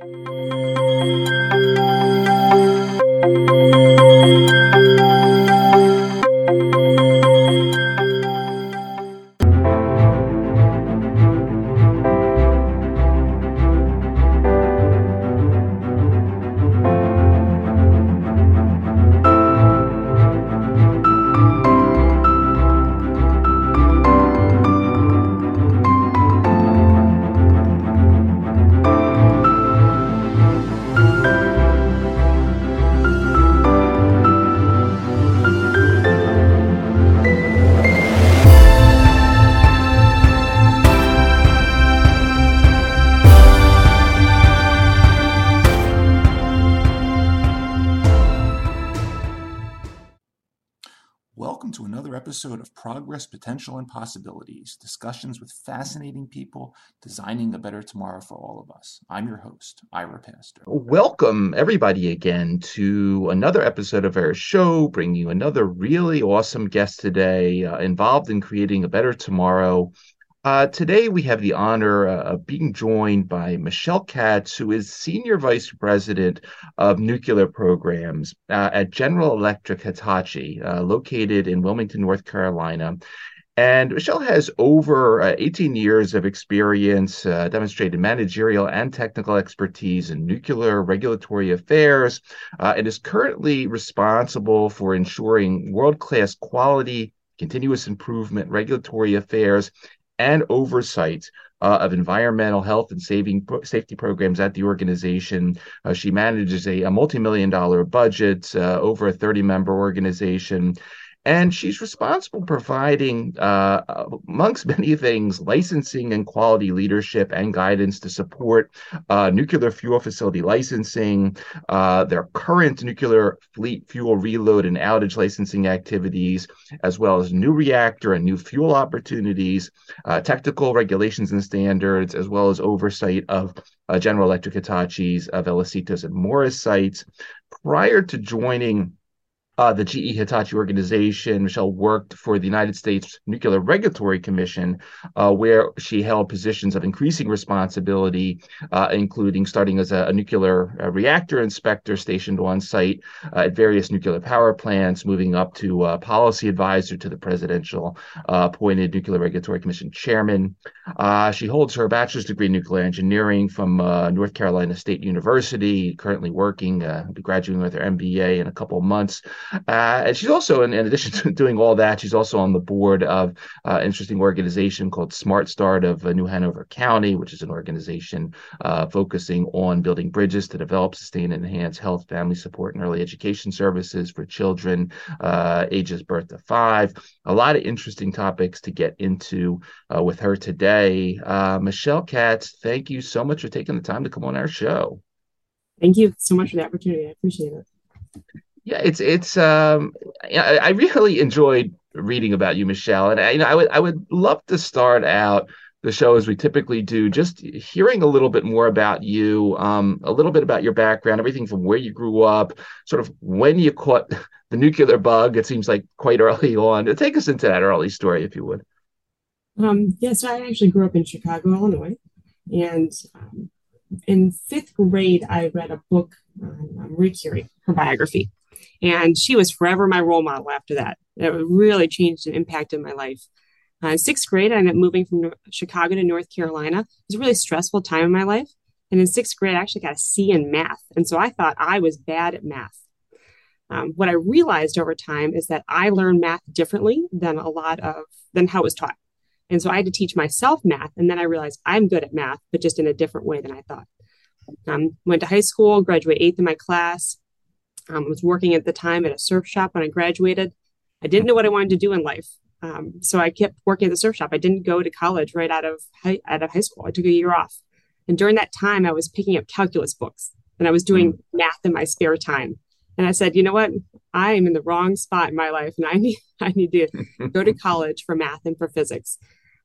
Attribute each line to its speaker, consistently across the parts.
Speaker 1: episode Potential, and Possibilities discussions with fascinating people designing a better tomorrow for all of us. I'm your host, Ira Pastor.
Speaker 2: Welcome, everybody, again to another episode of our show, bringing you another really awesome guest today uh, involved in creating a better tomorrow. Uh, today, we have the honor uh, of being joined by Michelle Katz, who is Senior Vice President of Nuclear Programs uh, at General Electric Hitachi, uh, located in Wilmington, North Carolina. And Michelle has over uh, 18 years of experience, uh, demonstrated managerial and technical expertise in nuclear regulatory affairs, and is currently responsible for ensuring world class quality, continuous improvement, regulatory affairs, and oversight uh, of environmental health and saving safety programs at the organization. Uh, she manages a, a multi-million dollar budget, uh, over a 30 member organization, and she's responsible providing, uh, amongst many things, licensing and quality leadership and guidance to support uh, nuclear fuel facility licensing, uh, their current nuclear fleet fuel reload and outage licensing activities, as well as new reactor and new fuel opportunities, uh, technical regulations and standards, as well as oversight of uh, General Electric Hitachi's of Vallecitos and Morris sites. Prior to joining uh, the GE Hitachi organization. Michelle worked for the United States Nuclear Regulatory Commission, uh, where she held positions of increasing responsibility, uh, including starting as a, a nuclear uh, reactor inspector stationed on site uh, at various nuclear power plants, moving up to policy advisor to the presidential uh, appointed Nuclear Regulatory Commission chairman. she holds her bachelor's degree in nuclear engineering from North Carolina State University, currently working, graduating with her MBA in a couple of months. Uh, and she's also, in, in, addition to doing all that, she's also on the board of uh, an interesting organization called Smart Start of uh, New Hanover County, which is an organization uh, focusing on building bridges to develop, sustain, and enhance health, family support, and early education services for children uh, ages birth to five. A lot of interesting topics to get into uh, with her today. Michelle Katz, thank you so much for taking the time to come on our show.
Speaker 3: Thank you so much for the opportunity. I appreciate it.
Speaker 2: Yeah, it's it's um I really enjoyed reading about you, Michelle, and I, you know I would I would love to start out the show as we typically do, just hearing a little bit more about you, um, a little bit about your background, everything from where you grew up, sort of when you caught the nuclear bug. It seems like quite early on. Take us into that early story, if you would.
Speaker 3: Um, yes, I actually grew up in Chicago, Illinois, and um, in fifth grade, I read a book on Marie Curie, her biography. And she was forever my role model after that. It really changed and impacted my life. Uh, in sixth grade, I ended up moving from Chicago to North Carolina. It was a really stressful time in my life. And in sixth grade, I actually got a C in math. And so I thought I was bad at math. Um, what I realized over time is that I learned math differently than a lot of than how it was taught. And so I had to teach myself math. And then I realized I'm good at math, but just in a different way than I thought. Um, went to high school, graduated eighth in my class, um, I was working at the time at a surf shop when I graduated. I didn't know what I wanted to do in life. Um, so I kept working at the surf shop. I didn't go to college right out of high, out of high school. I took a year off. And during that time, I was picking up calculus books and I was doing mm. math in my spare time. And I said, you know what? I am in the wrong spot in my life and I need, I need to go to college for math and for physics.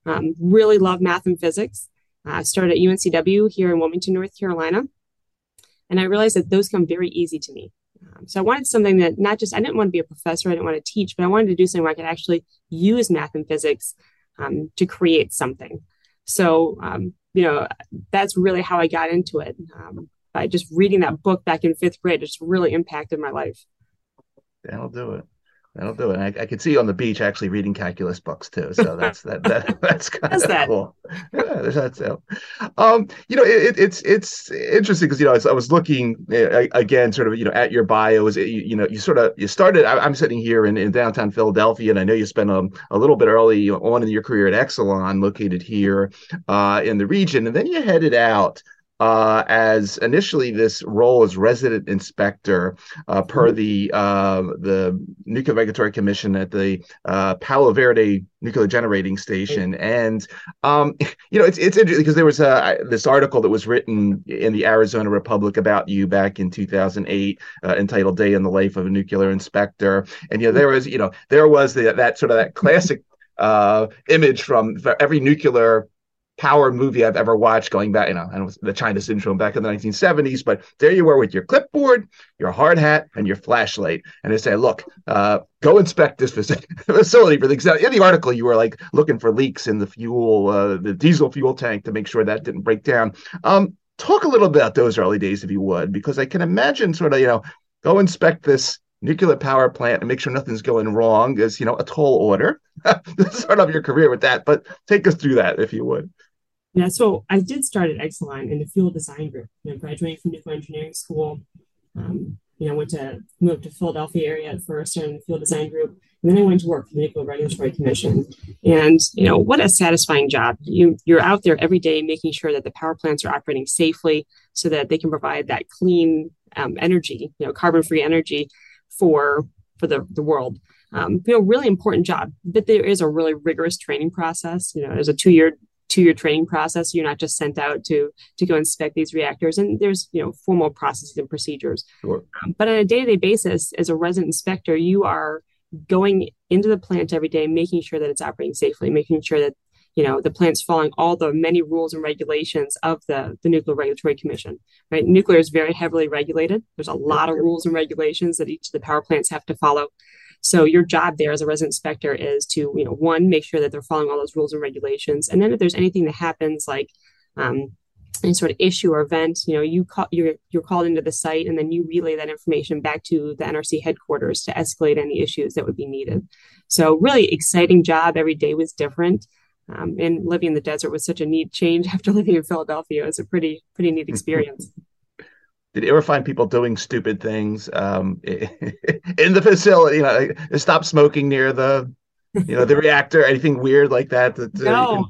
Speaker 3: Um, really love math and physics. I uh, started at UNCW here in Wilmington, North Carolina. And I realized that those come very easy to me. Um, so I wanted something that not just, I didn't want to be a professor, I didn't want to teach, but I wanted to do something where I could actually use math and physics um, to create something. So, um, you know, that's really how I got into it. Um, by just reading that book back in fifth grade. It's really impacted my life.
Speaker 2: That'll do it. That'll do it. I, I could see you on the beach actually reading calculus books too. So that's that, that that's kind of that? cool. Yeah, that's so. Um, you know, it, it's it's interesting because you know I was looking uh, again, sort of you know at your bio. Is you, you know you sort of you started. I, am sitting here in, in downtown Philadelphia, and I know you spent a, a little bit early on in your career at Exelon, located here uh, in the region, and then you headed out uh, as initially this role as resident inspector uh, per mm-hmm. the uh, the Nuclear Regulatory Commission at the uh, Palo Verde nuclear generating station. And um, you know, it's it's interesting because there was a, this article that was written in the Arizona Republic about you back in 2008, uh, entitled "Day in the Life of a Nuclear Inspector." And you know, there was you know there was the, that sort of that classic uh, image from every nuclear power movie I've ever watched going back, you know, and the China Syndrome back in the 1970s. But there you were with your clipboard, your hard hat, and your flashlight. And they say, look, uh, go inspect this facility for the exact. in the article you were like looking for leaks in the fuel, uh, the diesel fuel tank to make sure that didn't break down. Um, talk a little bit about those early days if you would, because I can imagine sort of, you know, go inspect this nuclear power plant and make sure nothing's going wrong is, you know, a tall order. Start off your career with that, but take us through that if you would.
Speaker 3: Yeah, so I did start at Exelon in the fuel design group. You know, graduating from nuclear engineering school, um, you know, went to moved to Philadelphia area at first in the fuel design group, and then I went to work for the Nuclear Regulatory Commission. And you know, what a satisfying job! You you're out there every day making sure that the power plants are operating safely, so that they can provide that clean um, energy, you know, carbon free energy for for the the world. Um, you know, really important job. But there is a really rigorous training process. You know, there's a two year to your training process. You're not just sent out to to go inspect these reactors, and there's you know formal processes and procedures. Sure. Um, but on a day to day basis, as a resident inspector, you are going into the plant every day, making sure that it's operating safely, making sure that you know the plant's following all the many rules and regulations of the the nuclear regulatory commission right nuclear is very heavily regulated there's a lot of rules and regulations that each of the power plants have to follow so your job there as a resident inspector is to, you know, one, make sure that they're following all those rules and regulations. And then if there's anything that happens like um, any sort of issue or event, you know, you call, you're you're called into the site and then you relay that information back to the NRC headquarters to escalate any issues that would be needed. So really exciting job. Every day was different. Um, and living in the desert was such a neat change after living in Philadelphia. It was a pretty pretty neat experience
Speaker 2: did you ever find people doing stupid things um, in the facility? You know, stop smoking near the, you know, the reactor. Anything weird like that? that
Speaker 3: uh, no.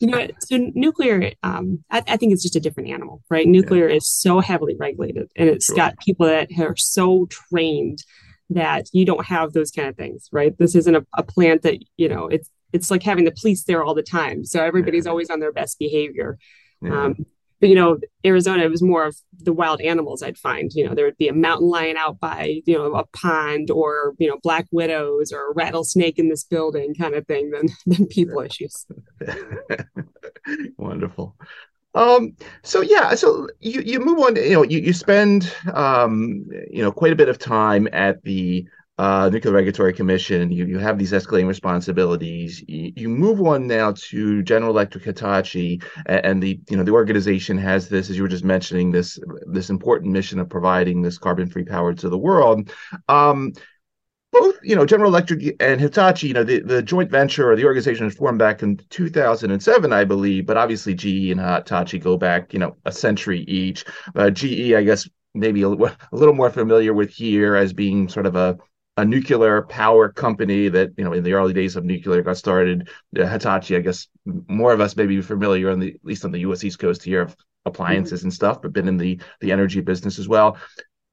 Speaker 3: you know, so nuclear, um, I, I, think it's just a different animal, right? Nuclear yeah. is so heavily regulated, and it's sure. got people that are so trained that you don't have those kind of things, right? This isn't a, a plant that you know it's it's like having the police there all the time, so everybody's yeah. always on their best behavior. Yeah. Um, but you know arizona it was more of the wild animals i'd find. You know there would be a mountain lion out by you know a pond or you know black widows or a rattlesnake in this building kind of thing than than people issues.
Speaker 2: Wonderful. Um so yeah so you you move on you know you, you spend um you know quite a bit of time at the uh, Nuclear Regulatory Commission, you, you have these escalating responsibilities. You, you move on now to General Electric Hitachi, and, and, the you know the organization has this, as you were just mentioning, this this important mission of providing this carbon-free power to the world. Um, both, you know, General Electric and Hitachi, you know, the, the joint venture or the organization was formed back in 2007, I believe, but obviously GE and Hitachi go back, you know, a century each. Uh, GE, I guess, maybe a, a little more familiar with here as being sort of a a nuclear power company that you know in the early days of nuclear got started. Uh, Hitachi, I guess, more of us may be familiar on the at least on the U.S. East Coast here of appliances mm-hmm. and stuff, but been in the the energy business as well.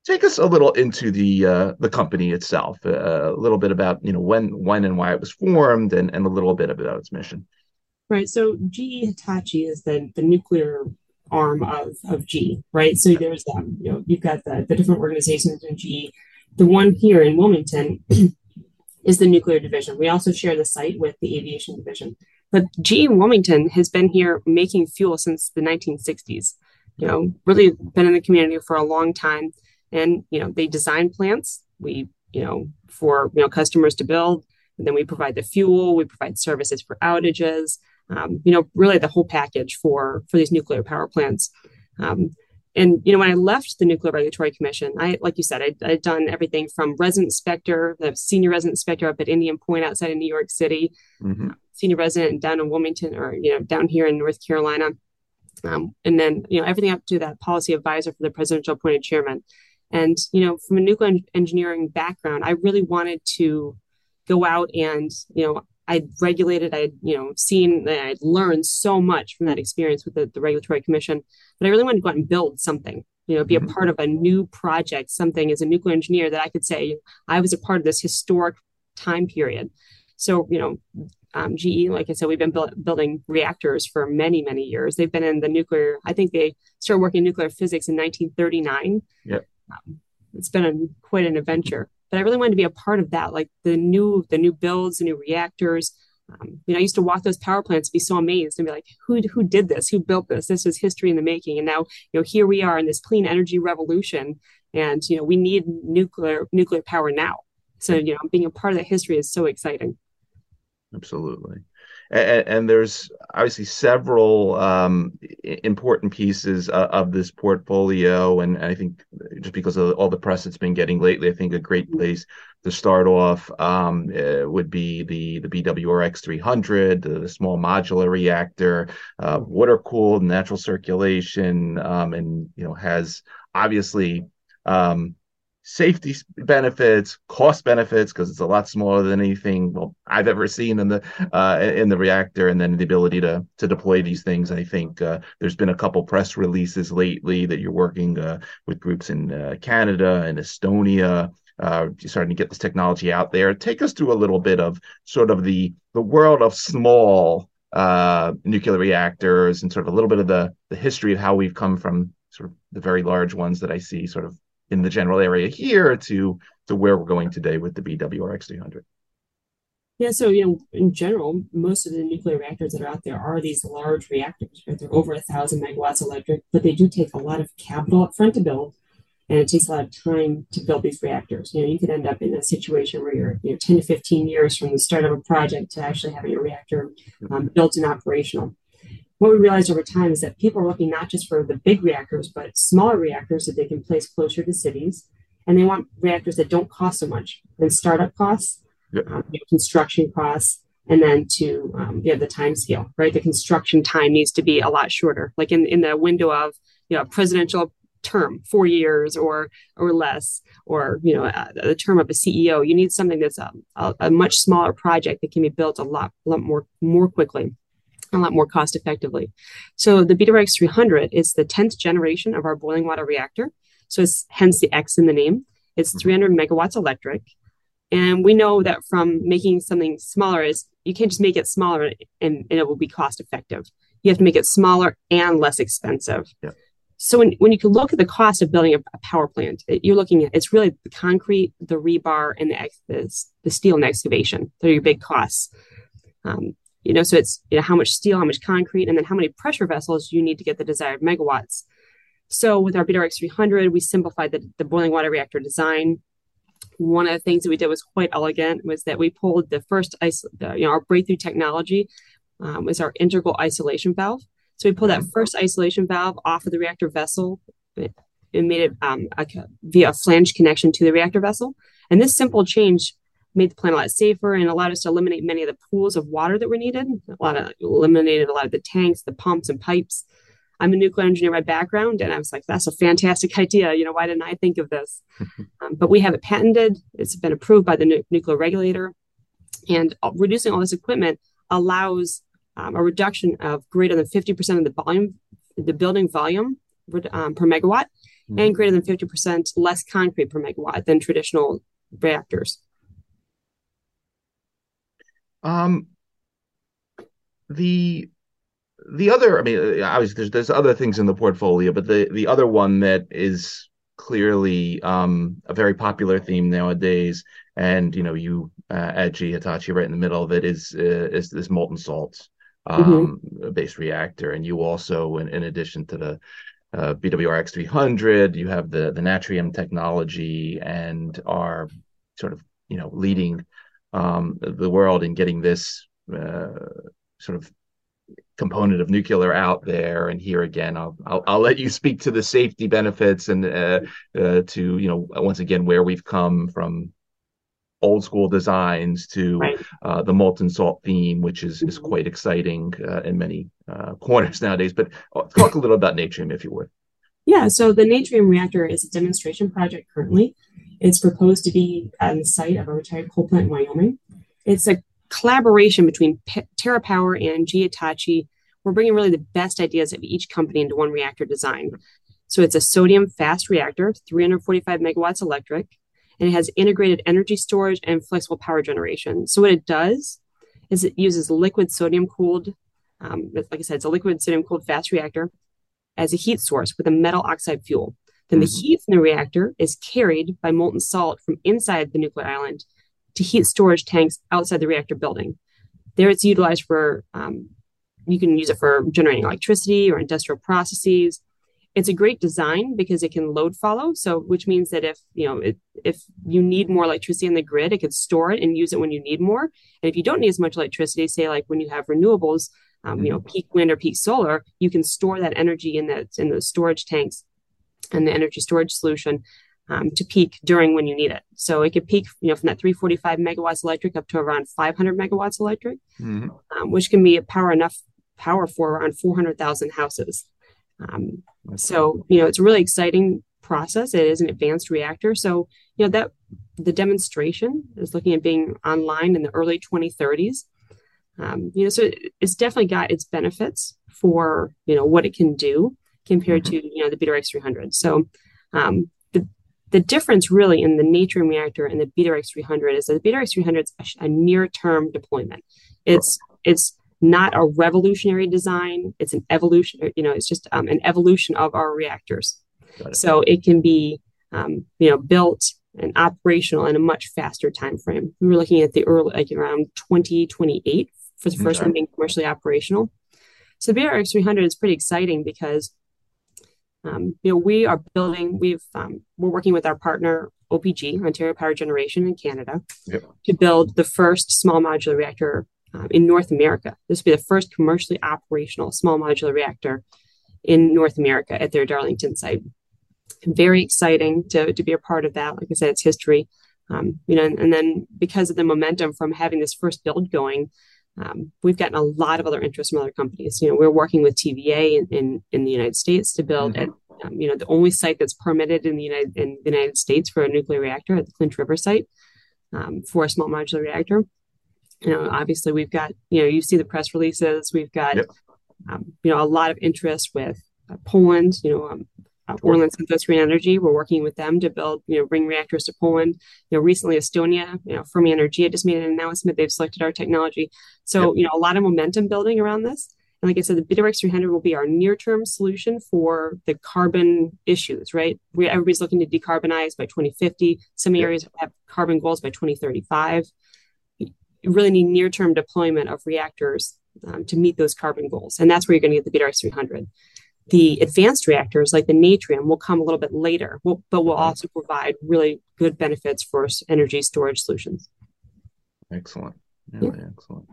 Speaker 2: Take us a little into the uh, the company itself, uh, a little bit about you know when when and why it was formed, and and a little bit about its mission.
Speaker 3: Right. So GE Hitachi is the the nuclear arm of of GE. Right. So there's um you know you've got the the different organizations in GE the one here in Wilmington is the nuclear division. We also share the site with the aviation division. But GE Wilmington has been here making fuel since the 1960s. You know, really been in the community for a long time. And, you know, they design plants. We, you know, for, you know, customers to build. And then we provide the fuel, we provide services for outages, um, you know, really the whole package for, for these nuclear power plants. Um, and you know when I left the Nuclear Regulatory Commission, I like you said, I, had done everything from resident inspector, the senior resident inspector up at Indian Point outside of New York City, mm-hmm. senior resident down in Wilmington or you know down here in North Carolina, um, and then you know everything up to that policy advisor for the presidential appointed chairman. And you know from a nuclear engineering background, I really wanted to go out and you know I'd regulated, I'd, you know, seen, that I'd learned so much from that experience with the, the regulatory commission, but I really wanted to go out and build something, you know, be a mm-hmm. part of a new project, something as a nuclear engineer that I could say I was a part of this historic time period. So, you know, um, GE, like I said, we've been bu- building reactors for many, many years. They've been in the nuclear, I think they started working in nuclear physics in 1939.
Speaker 2: Yep. Um,
Speaker 3: it's been a, quite an adventure but I really wanted to be a part of that, like the new the new builds, the new reactors. Um, you know, I used to walk those power plants, be so amazed, and be like, "Who who did this? Who built this? This was history in the making." And now, you know, here we are in this clean energy revolution, and you know, we need nuclear nuclear power now. So, you know, being a part of that history is so exciting.
Speaker 2: Absolutely and, and there's obviously several um, important pieces uh, of this portfolio. And I think just because of all the press it's been getting lately, I think a great place to start off um, uh, would be the the BWRX 300, the, the small modular reactor, uh, water cooled, natural circulation, um, and you know has obviously um, safety benefits, cost benefits, because it's a lot smaller than anything well I've ever seen in the uh, in the reactor, and then the ability to to deploy these things. I think uh, there's been a couple press releases lately that you're working uh, with groups in uh, Canada and Estonia. Uh, starting to get this technology out there. Take us through a little bit of sort of the the world of small uh, nuclear reactors and sort of a little bit of the the history of how we've come from sort of the very large ones that I see sort of in the general area here to to where we're going today with the BWRX 300.
Speaker 3: Yeah, so you know, in general, most of the nuclear reactors that are out there are these large reactors. Right? They're over a thousand megawatts electric, but they do take a lot of capital up front to build, and it takes a lot of time to build these reactors. You know, you could end up in a situation where you're you know 10 to 15 years from the start of a project to actually having a reactor um, built and operational what we realized over time is that people are looking not just for the big reactors, but smaller reactors that they can place closer to cities. And they want reactors that don't cost so much and startup costs, yeah. um, construction costs, and then to um, the time scale, right? The construction time needs to be a lot shorter, like in, in the window of you know presidential term, four years or or less, or you know uh, the term of a CEO. You need something that's a, a, a much smaller project that can be built a lot, lot more more quickly a lot more cost effectively. So the BWRX 300 is the 10th generation of our boiling water reactor. So it's hence the X in the name. It's mm-hmm. 300 megawatts electric. And we know that from making something smaller is you can't just make it smaller and, and it will be cost effective. You have to make it smaller and less expensive.
Speaker 2: Yeah.
Speaker 3: So when, when you can look at the cost of building a, a power plant, it, you're looking at it's really the concrete, the rebar, and the, the, the steel and excavation. They're your big costs. Um, you know, so it's you know, how much steel, how much concrete, and then how many pressure vessels you need to get the desired megawatts. So with our BWRX 300, we simplified the, the boiling water reactor design. One of the things that we did was quite elegant was that we pulled the first, iso- the, you know, our breakthrough technology um, was our integral isolation valve. So we pulled that first isolation valve off of the reactor vessel and made it um, a, via a flange connection to the reactor vessel. And this simple change made the plant a lot safer and allowed us to eliminate many of the pools of water that were needed. A lot of eliminated a lot of the tanks, the pumps and pipes. I'm a nuclear engineer by background, and I was like, that's a fantastic idea. You know, why didn't I think of this? um, but we have it patented. It's been approved by the nu- nuclear regulator, and reducing all this equipment allows um, a reduction of greater than 50% of the volume, the building volume um, per megawatt, mm-hmm. and greater than 50% less concrete per megawatt than traditional reactors.
Speaker 2: Um, the the other, I mean, obviously there's there's other things in the portfolio, but the the other one that is clearly um, a very popular theme nowadays, and you know, you uh, at GE Hitachi right in the middle of it is uh, is this molten salt um, mm-hmm. based reactor, and you also, in, in addition to the uh, BWRX 300, you have the the Natrium technology, and are sort of you know leading um, the world in getting this uh, sort of component of nuclear out there. And here again, I'll I'll, I'll let you speak to the safety benefits and uh, uh, to you know once again where we've come from old school designs to right. uh, the molten salt theme, which is is quite exciting uh, in many uh, corners nowadays. But uh, talk a little about Natrium, if you would.
Speaker 3: Yeah, so the Natrium reactor is a demonstration project currently. It's proposed to be on the site of a retired coal plant in Wyoming. It's a collaboration between P- TerraPower and GE Hitachi. We're bringing really the best ideas of each company into one reactor design. So it's a sodium fast reactor, 345 megawatts electric and it has integrated energy storage and flexible power generation. So what it does is it uses liquid sodium cooled, um, like I said, it's a liquid sodium cooled fast reactor as a heat source with a metal oxide fuel. Then the heat from the reactor is carried by molten salt from inside the nuclear island to heat storage tanks outside the reactor building. There, it's utilized for um, you can use it for generating electricity or industrial processes it's a great design because it can load follow. So, which means that if you know it, if you need more electricity in the grid, it could store it and use it when you need more. And if you don't need as much electricity, say like when you have renewables, um, you know, mm-hmm. peak wind or peak solar, you can store that energy in that in the storage tanks and the energy storage solution um, to peak during when you need it. So it could peak, you know, from that 345 megawatts electric up to around 500 megawatts electric, mm-hmm. um, which can be a power enough power for around 400,000 houses. Um, so, you know, it's a really exciting process. It is an advanced reactor. So, you know, that the demonstration is looking at being online in the early 2030s. Um, you know, so it's definitely got its benefits for, you know, what it can do compared mm-hmm. to, you know, the BWRX 300. So, um, the, the difference really in the Natrium reactor and the BWRX 300 is that the BWRX 300 is a, a near-term deployment. It's, it's not a revolutionary design. It's an evolution, you know, it's just um, an evolution of our reactors. It. So it can be, um, you know, built and operational in a much faster time frame. We were looking at the early, like around 2028 for the first okay. one being commercially operational. So the BWRX 300 is pretty exciting because, um, you know, we are building, we've, um, we're working with our partner OPG, Ontario Power Generation in Canada, yep. to build the first small modular reactor um, in North America. This will be the first commercially operational small modular reactor in North America at their Darlington site. Very exciting to, to be a part of that. Like I said, it's history. Um, you know, and, and, then because of the momentum from having this first build going, um, we've gotten a lot of other interest from other companies. You know, we're working with TVA in, in, in the United States to build mm-hmm. at, um, you know, the only site that's permitted in the United in the United States for a nuclear reactor at the Clinch River site um, for a small modular reactor you know, obviously we've got, you know, you see the press releases. We've got, yep. um, you know, a lot of interest with uh, Poland. You know, uh, Synthos Green Energy. We're working with them to build, you know, bring reactors to Poland. You know, recently Estonia, you know, Fermi Energia just made an announcement they've selected our technology. So, yep. you know, a lot of momentum building around this. And like I said, the BWRX 300 will be our near-term solution for the carbon issues, right? We, everybody's looking to decarbonize by 2050. Some areas have carbon goals by 2035 You really need near term deployment of reactors um, to meet those carbon goals. And that's where you're going to get the BWRX 300. The advanced reactors, like the Natrium, will come a little bit later, but will also provide really good benefits for energy storage solutions.
Speaker 2: Excellent. Really yeah. excellent.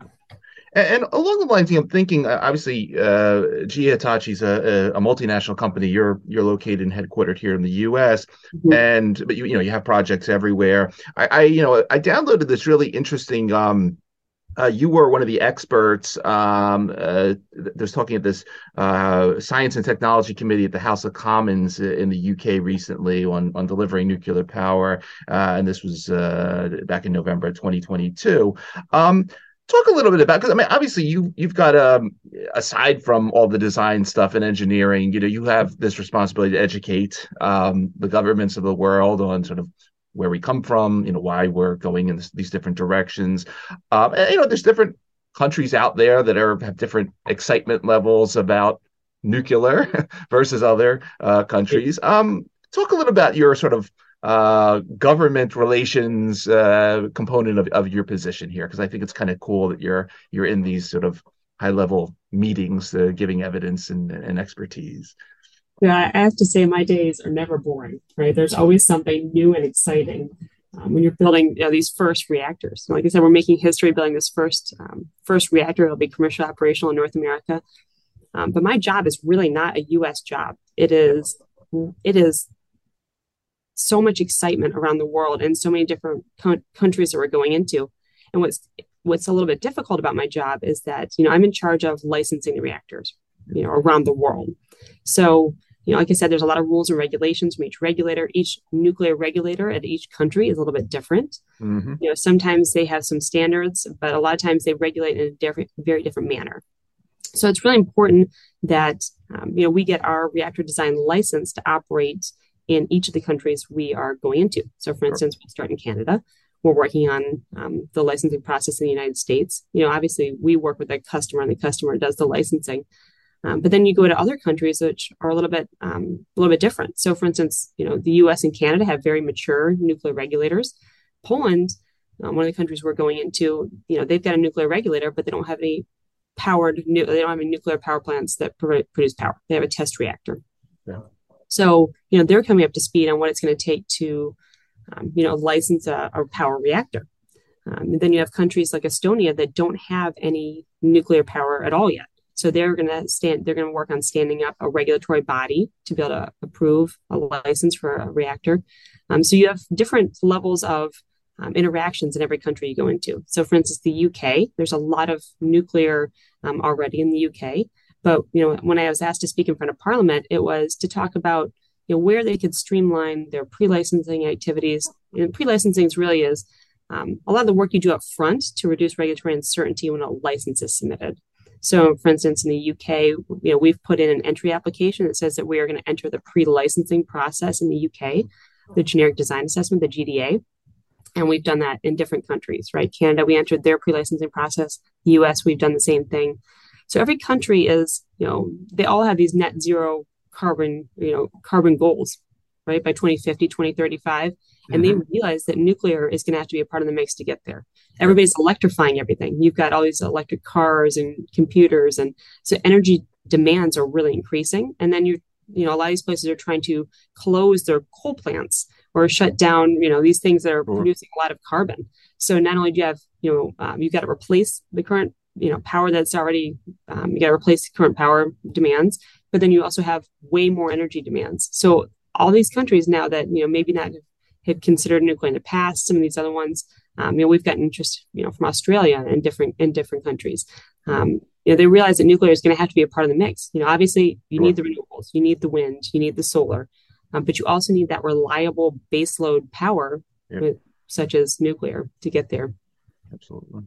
Speaker 2: And, along the lines, know, thinking uh, obviously, uh, GE Hitachi's a, a, multinational company. You're you're located and headquartered here in the U.S. Mm-hmm. and but you you know you have projects everywhere. I, I you know I downloaded this really interesting. Um, uh, you were one of the experts. Um, uh, there's talking at this uh, Science and Technology Committee at the House of Commons in the UK recently on, on delivering nuclear power, uh, and this was uh, back in November 2022. Um, talk a little bit about because I mean obviously you you've got um aside from all the design stuff and engineering you know you have this responsibility to educate um the governments of the world on sort of where we come from you know why we're going in this, these different directions um and, you know there's different countries out there that are have different excitement levels about nuclear versus other uh, countries um talk a little about your sort of uh, government relations uh, component of, of your position here because I think it's kind of cool that you're you're in these sort of high level meetings uh, giving evidence and, and expertise.
Speaker 3: I have to say my days are never boring, right? There's always something new and exciting. um, when you're building you know, these first reactors. like I said, we're making history building this first um, first reactor. It'll be commercial operational in North America. Um, but my job is really not a U.S. job. It is it is so much excitement around the world and so many different co- countries that we're going into. And what's what's a little bit difficult about my job is that you know I'm in charge of licensing the reactors, you know, around the world. So you know, like I said, there's a lot of rules and regulations from each regulator. Each nuclear regulator at each country is a little bit different. Mm-hmm. You know, sometimes they have some standards, but a lot of times they regulate in a different, very different manner. So it's really important that um, you know we get our reactor design license to operate in each of the countries we are going into. So, for instance, we'll start in Canada. We're working on um, the licensing process in the United States. You know, obviously, we work with the customer, and the customer does the licensing. Um, but then you go to other countries which are a little bit um, a little bit different. So, for instance, you know the U.S. and Canada have very mature nuclear regulators. Poland, um, one of the countries we're going into, you know, they've got a nuclear regulator, but they don't have any powered. Nu- they don't have any nuclear power plants that produce power. They have a test reactor. Yeah. So, you know, they're coming up to speed on what it's going to take to, um, you know, license a, a power reactor. Um, and then you have countries like Estonia that don't have any nuclear power at all yet. So they're going to stand. They're going to work on standing up a regulatory body to be able to approve a license for a reactor. Um, so you have different levels of um, interactions in every country you go into. So, for instance, the UK, there's a lot of nuclear um, already in the UK. But you know, when I was asked to speak in front of Parliament, it was to talk about you know where they could streamline their pre-licensing activities. And pre-licensing really is um, a lot of the work you do up front to reduce regulatory uncertainty when a license is submitted. So, for instance, in the UK, you know, we've put in an entry application that says that we are going to enter the pre-licensing process in the UK, the generic design assessment, the GDA. And we've done that in different countries, right? Canada, we entered their pre-licensing process. The US, we've done the same thing. So every country is, you know, they all have these net zero carbon, you know, carbon goals, right? By 2050, 2035. And mm-hmm. they realize that nuclear is going to have to be a part of the mix to get there. Everybody's electrifying everything. You've got all these electric cars and computers. And so energy demands are really increasing. And then you, you know, a lot of these places are trying to close their coal plants or shut down, you know, these things that are sure. producing a lot of carbon. So not only do you have, you know, um, you've got to replace the current you know power that's already um, you got to replace the current power demands but then you also have way more energy demands so all these countries now that you know maybe not have considered nuclear in the past some of these other ones. Um, you know we've gotten interest you know from australia and different in different countries. Um, you know they realize that nuclear is going to have to be a part of the mix. You know obviously you need the renewables you need the wind you need the solar um, but you also need that reliable baseload power with, such as nuclear to get there.
Speaker 2: Absolutely.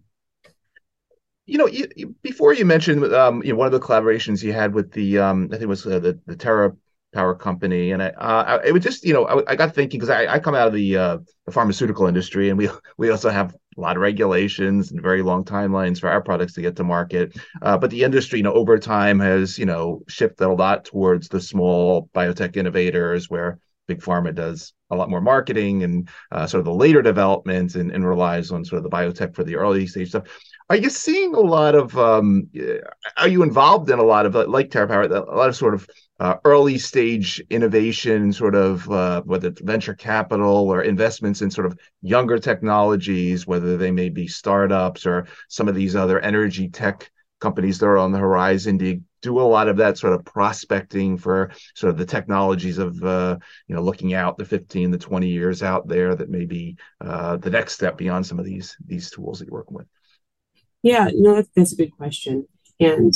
Speaker 2: You know, you, you, before you mentioned um, you know, one of the collaborations you had with the um, I think it was uh, the the Terra Power Company, and I, uh, it was just you know I, I got thinking because I, I come out of the uh, the pharmaceutical industry, and we we also have a lot of regulations and very long timelines for our products to get to market. Uh, but the industry, you know, over time has you know shifted a lot towards the small biotech innovators where big pharma does a lot more marketing and uh, sort of the later development and, and, relies on sort of the biotech for the early stage stuff. Are you seeing a lot of? Um, are you involved in a lot of like TerraPower, a lot of sort of uh, early stage innovation, sort of uh, whether it's venture capital or investments in sort of younger technologies, whether they may be startups or some of these other energy tech companies that are on the horizon? Do you do a lot of that sort of prospecting for sort of the technologies of uh, you know looking out the 15 the 20 years out there that may be uh, the next step beyond some of these these tools that you're working with
Speaker 3: yeah no that's, that's a good question and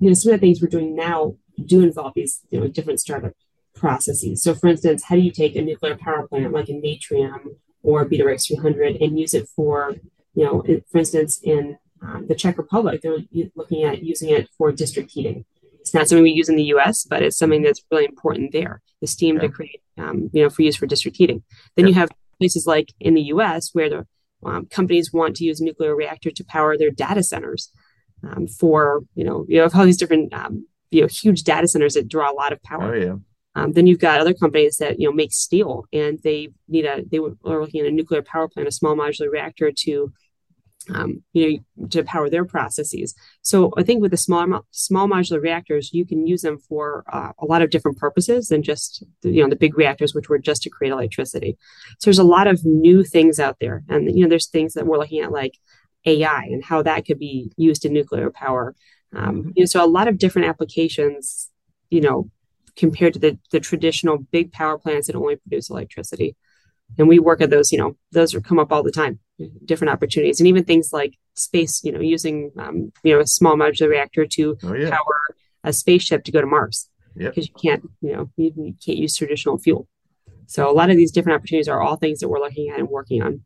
Speaker 3: you know some of the things we're doing now do involve these you know different startup processes so for instance how do you take a nuclear power plant like a natrium or BWRX 300 and use it for you know for instance in um, the Czech Republic, they're looking at using it for district heating. It's not something we use in the U.S., but it's something that's really important there. The steam to create, um, you know, for use for district heating. Then you have places like in the U.S. where the um, companies want to use nuclear reactor to power their data centers um, for, you know, you have all these different, um, you know, huge data centers that draw a lot of power.
Speaker 2: Oh, yeah.
Speaker 3: Um, then you've got other companies that you know make steel, and they need a they are looking at a nuclear power plant, a small modular reactor to um, you know, to power their processes. So I think with the small small modular reactors, you can use them for uh, a lot of different purposes than just the, you know the big reactors, which were just to create electricity. So there's a lot of new things out there, and you know there's things that we're looking at like AI and how that could be used in nuclear power. Um, mm-hmm. you know, so a lot of different applications, you know, compared to the the traditional big power plants that only produce electricity and we work at those you know those are come up all the time different opportunities and even things like space you know using um, you know a small modular reactor to oh, yeah. power a spaceship to go to mars because yep. you can't you know you, you, can't use traditional fuel so a lot of these different opportunities are all things that we're looking at and working on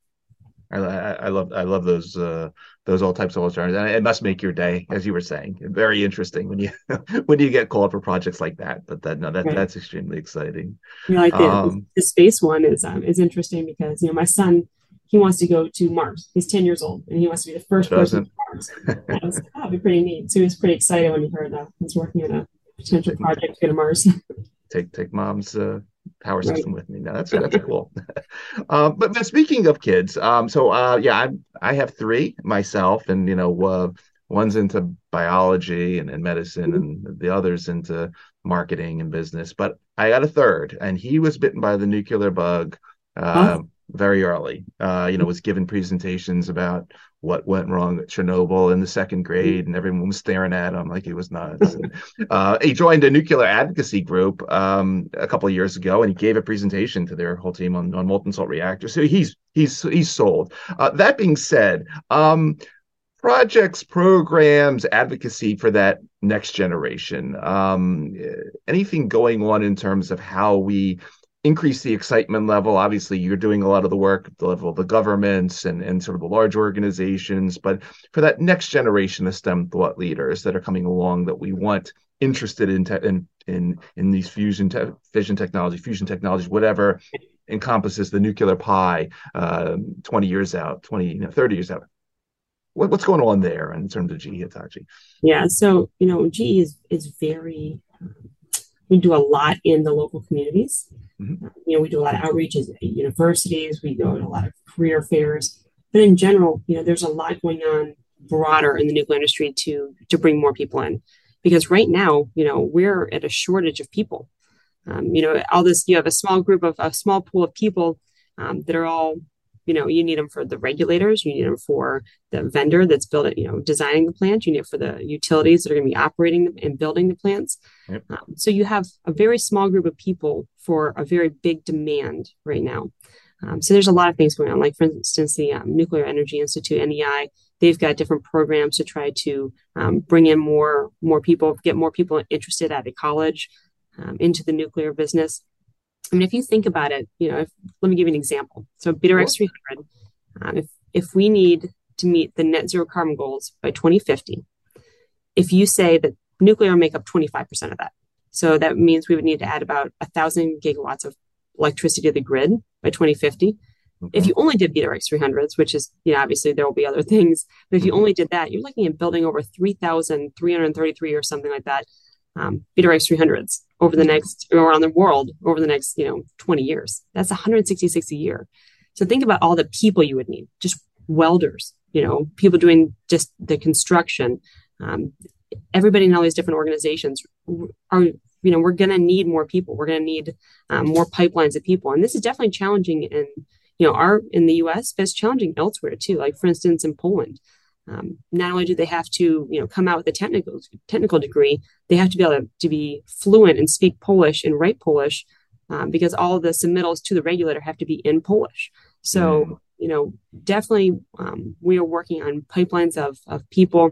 Speaker 2: I, I love I love those uh, those all types of alternatives. And it must make your day, as you were saying, very interesting when you when you get called for projects like that. But that no, that right. that's extremely exciting.
Speaker 3: You know, like the, um, the space one is um, is interesting because you know my son he wants to go to Mars. He's ten years old and he wants to be the first person to Mars. I was like, oh, that'd be pretty neat. So he was pretty excited when he heard that he's working on a potential project to go to Mars.
Speaker 2: take take mom's uh, power system with me. No, that's that's cool. um, but, but speaking of kids, um, so uh, yeah, I I have three myself, and you know, uh, one's into biology and, and medicine, mm-hmm. and the others into marketing and business. But I got a third, and he was bitten by the nuclear bug. Uh, huh? very early. Uh, you know, was given presentations about what went wrong at Chernobyl in the second grade, and everyone was staring at him like he was nuts. and, uh, he joined a nuclear advocacy group um, a couple of years ago, and he gave a presentation to their whole team on, on molten salt reactors. So he's he's he's sold. Uh, that being said, um, projects, programs, advocacy for that next generation. Um, anything going on in terms of how we increase the excitement level. Obviously, you're doing a lot of the work at the level of the governments and, and sort of the large organizations. But for that next generation of STEM thought leaders that are coming along that we want interested in te- in, in in these fusion te- fission technology, fusion technologies, whatever encompasses the nuclear pie, uh, 20 years out, 20, you know, 30 years out. What, what's going on there in terms of GE Hitachi?
Speaker 3: Yeah, so you know, GE is is very um, we do a lot in the local communities. Mm-hmm. You know, we do a lot of outreaches at universities. We go to a lot of career fairs. But in general, you know, there's a lot going on broader in the nuclear industry to to bring more people in, because right now, you know, we're at a shortage of people. Um, you know, all this you have a small group of a small pool of people um, that are all you know you need them for the regulators you need them for the vendor that's building you know designing the plant you need it for the utilities that are going to be operating and building the plants yep. um, so you have a very small group of people for a very big demand right now. Um, so there's a lot of things going on. Like for instance the um, nuclear energy institute nei they've got different programs to try to um, bring in more more people get more people interested at a college um, into the nuclear business. I mean, if you think about it, you know, if, let me give you an example. So BWRX 300, um, if, if we need to meet the net zero carbon goals by 2050, if you say that nuclear make up 25% of that, so that means we would need to add about a thousand gigawatts of electricity to the grid by 2050. Okay. If you only did BWRX 300s, which is, you know, obviously there will be other things, but if you mm-hmm. only did that, you're looking at building over 3,333 or something like that um, BWRX 300s over the next or around the world over the next you know 20 years that's 166 a year so think about all the people you would need just welders you know people doing just the construction um, everybody in all these different organizations are you know we're going to need more people. We're going to need um, more pipelines of people. And this is definitely challenging in you know our in the us but it's challenging elsewhere too. Like for instance in poland um, not only do they have to you know come out with a technical technical degree they have to be able to, to be fluent and speak polish and write polish um, because all of the submittals to the regulator have to be in polish. So mm. you know definitely um, we are working on pipelines of, of people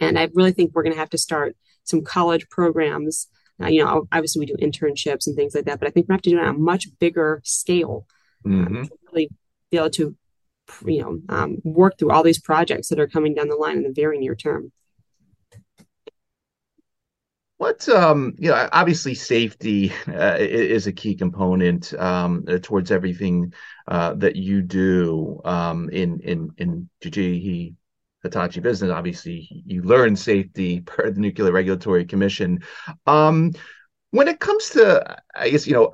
Speaker 3: and i really think we're going to have to start some college programs. Uh, you know obviously we do internships and things like that but i think we have to do it on a much bigger scale. Um, mm-hmm. to really be able to you know um, work through all these projects that are coming down the line in the very near term.
Speaker 2: What um you know obviously safety uh, is a key component um, uh, towards everything uh, that you do um, in in in GE Hitachi business obviously you learn safety per the nuclear regulatory commission um, when it comes to i guess you know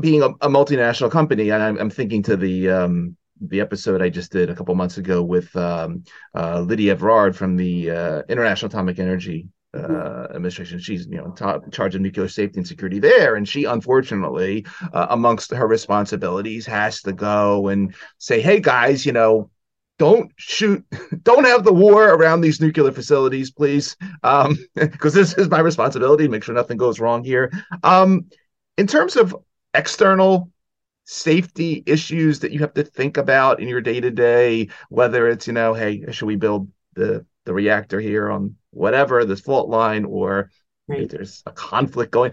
Speaker 2: being a, a multinational company and I'm, I'm, thinking to the um, the episode I just did a couple months ago with um, uh, Lydia Evrard from the uh, International Atomic Energy uh, administration. She's you know top charge of nuclear safety and security there, and she unfortunately, uh, amongst her responsibilities, has to go and say, "Hey guys, you know." Don't shoot, don't have the war around these nuclear facilities, please, um because this is my responsibility. Make sure nothing goes wrong here. Um, in terms of external safety issues that you have to think about in your day to day, whether it's, you know, hey, should we build the the reactor here on whatever this fault line, or right. if there's a conflict going.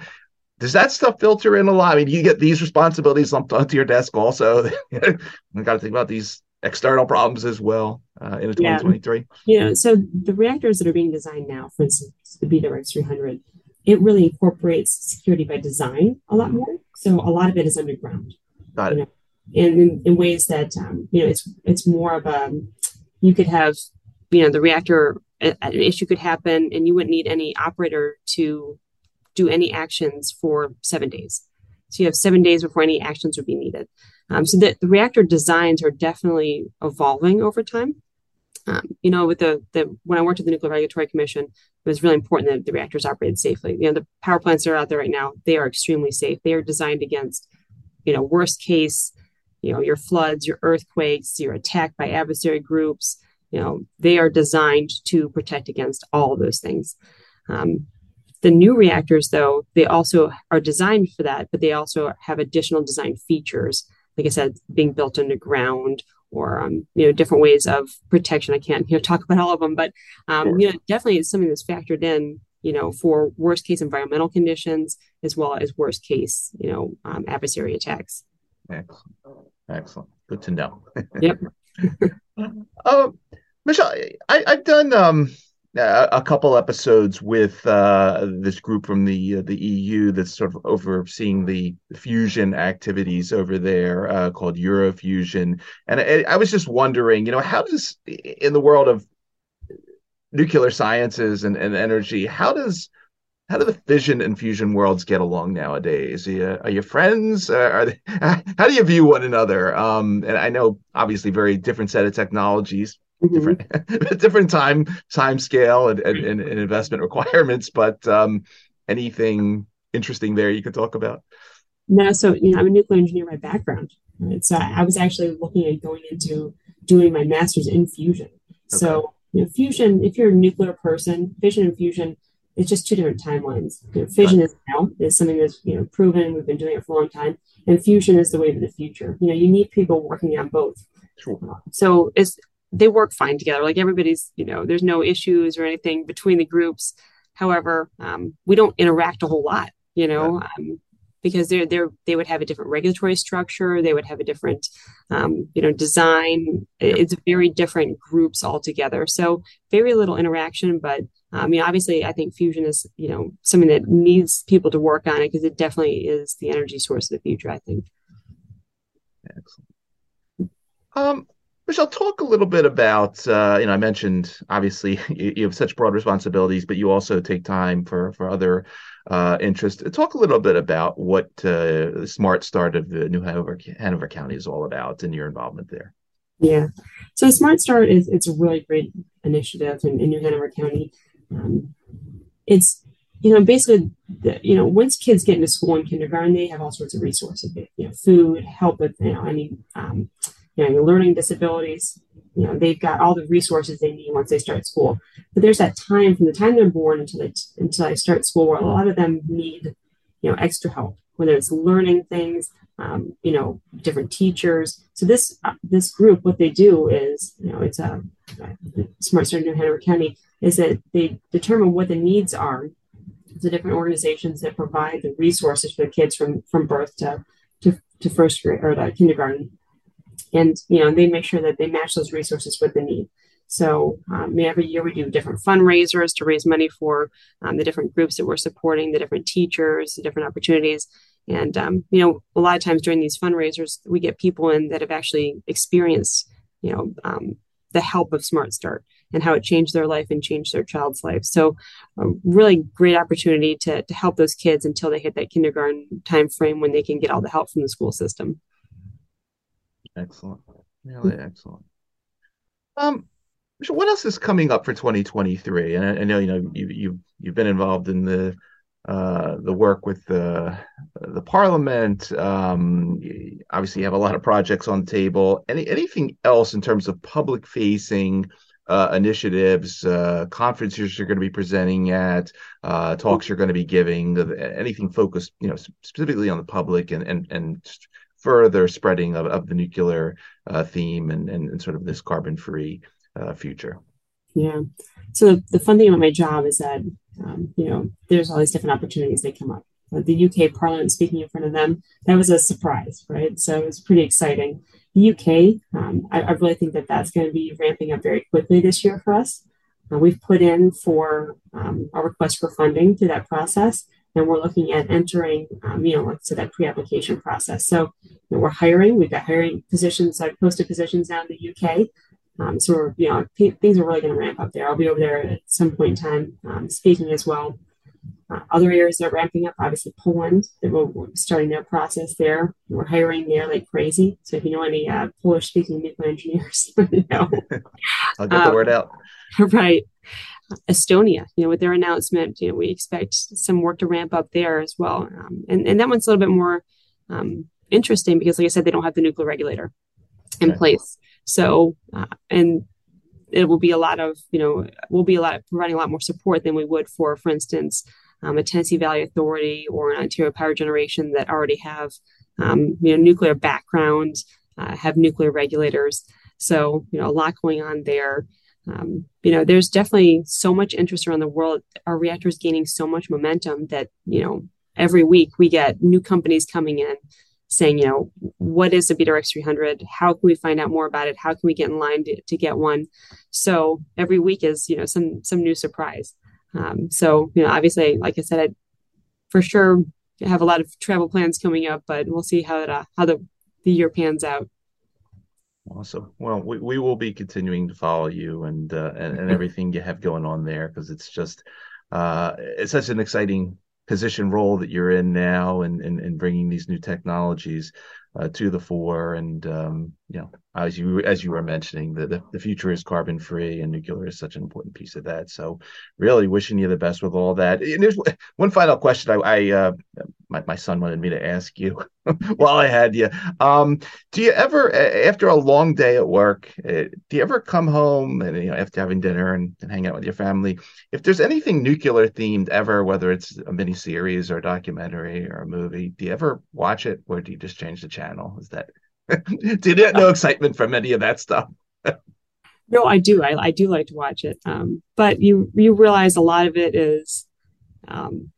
Speaker 2: Does that stuff filter in a lot? I mean, you get these responsibilities lumped onto your desk also. you got to think about these external problems as well uh, in 2023.
Speaker 3: Yeah. yeah. So the reactors that are being designed now, for instance, the BWRX 300, it really incorporates security by design a lot mm-hmm. more. So a lot of it is underground.
Speaker 2: Got it. You know,
Speaker 3: and in, in, ways that um, you know it's it's more of a you could have you know the reactor an issue could happen and you wouldn't need any operator to do any actions for seven days. So you have seven days before any actions would be needed. Um, so the, the, reactor designs are definitely evolving over time. Um, you know, with the, the when I worked at the Nuclear Regulatory Commission, it was really important that the reactors operated safely. You know, the power plants that are out there right now, they are extremely safe. They are designed against, you know, worst case, you know, your floods, your earthquakes, your attack by adversary groups, you know they are designed to protect against all of those things um, the new reactors though they also are designed for that but they also have additional design features like i said being built underground or um, you know different ways of protection. I can't you know talk about all of them but um, sure. you know definitely it's something that's factored in you know for worst case environmental conditions as well as worst case you know um, adversary attacks.
Speaker 2: Excellent. Excellent. Good to know.
Speaker 3: Yep.
Speaker 2: Um, Michelle, I, have done a couple episodes with uh, this group from the uh, the EU that's sort of overseeing the fusion activities over there uh, called Eurofusion, and I, I, was just wondering, you know, how does in the world of nuclear sciences and, and energy, how does how do the fission and fusion worlds get along nowadays? Are you, are you friends? Uh, are they, how do you view one another? Um, and I know obviously very different set of technologies, mm-hmm. different different time time scale and, and, and, investment requirements but um, anything interesting there you could talk about
Speaker 3: no so you know i'm a nuclear engineer by background right so i was actually looking at going into doing my master's in fusion okay. so you know fusion if you're a nuclear person fission and fusion it's just two different timelines you know, fission right. is now is something that's you know proven we've been doing it for a long time and fusion is the wave of the future you know you need people working on both Sure. So it's they work fine together. Like everybody's, you know, there's no issues or anything between the groups. However, um, we don't interact a whole lot, you know, um, because they're they're they would have a different regulatory structure. They would have a different, um, you know, design. It's very different groups altogether. So very little interaction, but I mean, obviously, I think fusion is, you know, something that needs people to work on it because it definitely is the energy source of the future. I think.
Speaker 2: Excellent. Um, Michelle, talk a little bit about, uh, you know, I mentioned obviously you, you, have such broad responsibilities, but you also take time for for other uh, interests. Talk a little bit about what uh, Smart Start of New Hanover, Hanover County is all about and your involvement there.
Speaker 3: Yeah, so Smart Start is it's a really great initiative in, in New Hanover County. Um, it's you know basically the, you know once kids get into school in kindergarten, they have all sorts of resources, you know, food, help with you know any um, you know, learning disabilities, you know, they've got all the resources they need once they start school. But there's that time from the time they're born until they until they start school where a lot of them need, you know, extra help, whether it's learning things, um, you know, different teachers. So this uh, this group, what they do is, you know, it's a Smart Start New Hanover County is that they determine what the needs are. The different organizations that provide the resources for the kids from from birth to to, to first grade or to kindergarten and you know they make sure that they match those resources with the need. So um, every year we do different fundraisers to raise money for um, the different groups that we're supporting the different teachers the different opportunities. And um, you know a lot of times during these fundraisers we get people in that have actually experienced you know um, the help of smart start and how it changed their life and changed their child's life. So a really great opportunity to, to help those kids until they hit that kindergarten time frame when they can get all the help from the school system
Speaker 2: Excellent. Really excellent. Um, so what else is coming up for 2023? And I, I know you know you you you've been involved in the uh, the work with the the Parliament. Um, obviously, you have a lot of projects on the table. Any anything else in terms of public facing uh, initiatives, uh, conferences you're going to be presenting at, uh, talks you're going to be giving, anything focused, you know, specifically on the public and and and further spreading of, of the nuclear uh, theme and, and, and sort of this carbon free uh, future.
Speaker 3: Yeah. So the fun thing about my job is that um, you know there's all these different opportunities that come up. The UK Parliament speaking in front of them that was a surprise, right? So it was pretty exciting. The UK, um, I, I, really think that that's going to be ramping up very quickly this year for us. Uh, we've put in for um, a request for funding through that process, and we're looking at entering, um, you know, like so that pre-application process. So you know, we're hiring. We've got hiring positions, I've posted positions down in the UK. Um, so we're, you know, p- things are really going to ramp up there. I'll be over there at some point in time um, speaking as well. Uh, other areas that are ramping up, obviously Poland, we're, we're starting their process there. We're hiring there like crazy. So if you know any uh, Polish speaking nuclear engineers, you know.
Speaker 2: I'll get the um, word out.
Speaker 3: Right. Estonia, you know, with their announcement, you know, we expect some work to ramp up there as well. Um, and, and that one's a little bit more um, interesting because, like I said, they don't have the nuclear regulator in okay. place. So, uh, and it will be a lot of, you know, we'll be a lot providing a lot more support than we would for, for instance, um, a Tennessee Valley Authority or an Ontario Power Generation that already have, um, you know, nuclear background, uh, have nuclear regulators. So, you know, a lot going on there. Um, you know, there's definitely so much interest around the world. Our reactors gaining so much momentum that, you know, every week we get new companies coming in saying, you know, what is the BWRX 300? How can we find out more about it? How can we get in line to, to get one? So every week is, you know, some some new surprise. Um, so, you know, obviously, like I said, I for sure have a lot of travel plans coming up, but we'll see how it, uh, how the, the year pans out.
Speaker 2: Awesome. Well, we, we will be continuing to follow you and uh, and, and everything you have going on there because it's just uh, it's such an exciting position role that you're in now and and, and bringing these new technologies uh, to the fore. And um, you know as you as you were mentioning the, the, the future is carbon free and nuclear is such an important piece of that. So really wishing you the best with all that. And there's one final question i, I uh, my, my son wanted me to ask you while i had you um, do you ever after a long day at work uh, do you ever come home and you know after having dinner and, and hang out with your family if there's anything nuclear themed ever whether it's a mini series or a documentary or a movie do you ever watch it or do you just change the channel is that do you get no excitement from any of that stuff?
Speaker 3: no, I do. I, I do like to watch it. Um, but you you realize a lot of it is um,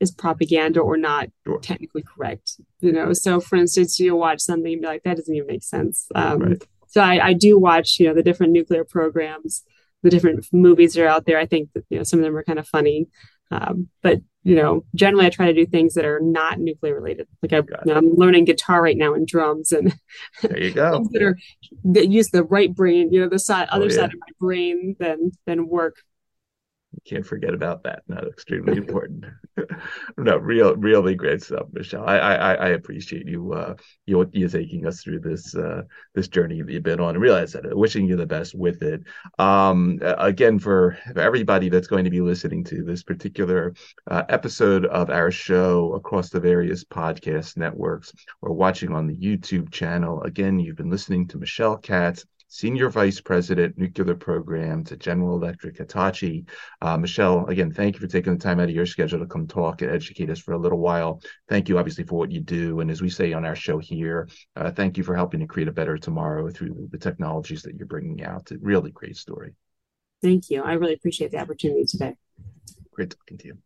Speaker 3: is propaganda or not sure. technically correct. You know, so for instance, you'll watch something and be like, that doesn't even make sense. Um, right. So I, I do watch, you know, the different nuclear programs, the different movies that are out there. I think that you know some of them are kind of funny. Um, but you know, generally I try to do things that are not nuclear related. Like I, am learning guitar right now and drums, and
Speaker 2: there you go.
Speaker 3: that are that use the right brain, you know, the side other oh, yeah. side of my brain than than work
Speaker 2: can't forget about that. No, extremely important. no, real, really great stuff, Michelle. I, I, I appreciate you, uh, you, you taking us through this, uh, this journey that you've been on. And realize that, wishing you the best with it. Um, again, for everybody that's going to be listening to this particular uh, episode of our show across the various podcast networks or watching on the YouTube channel, again, you've been listening to Michelle Catts Senior Vice President, Nuclear Program to General Electric Hitachi. Uh, Michelle, again, thank you for taking the time out of your schedule to come talk and educate us for a little while. Thank you, obviously, for what you do. And as we say on our show here, uh, thank you for helping to create a better tomorrow through the technologies that you're bringing out. It's really great story.
Speaker 3: Thank you. I really appreciate the opportunity today.
Speaker 2: Great talking to you.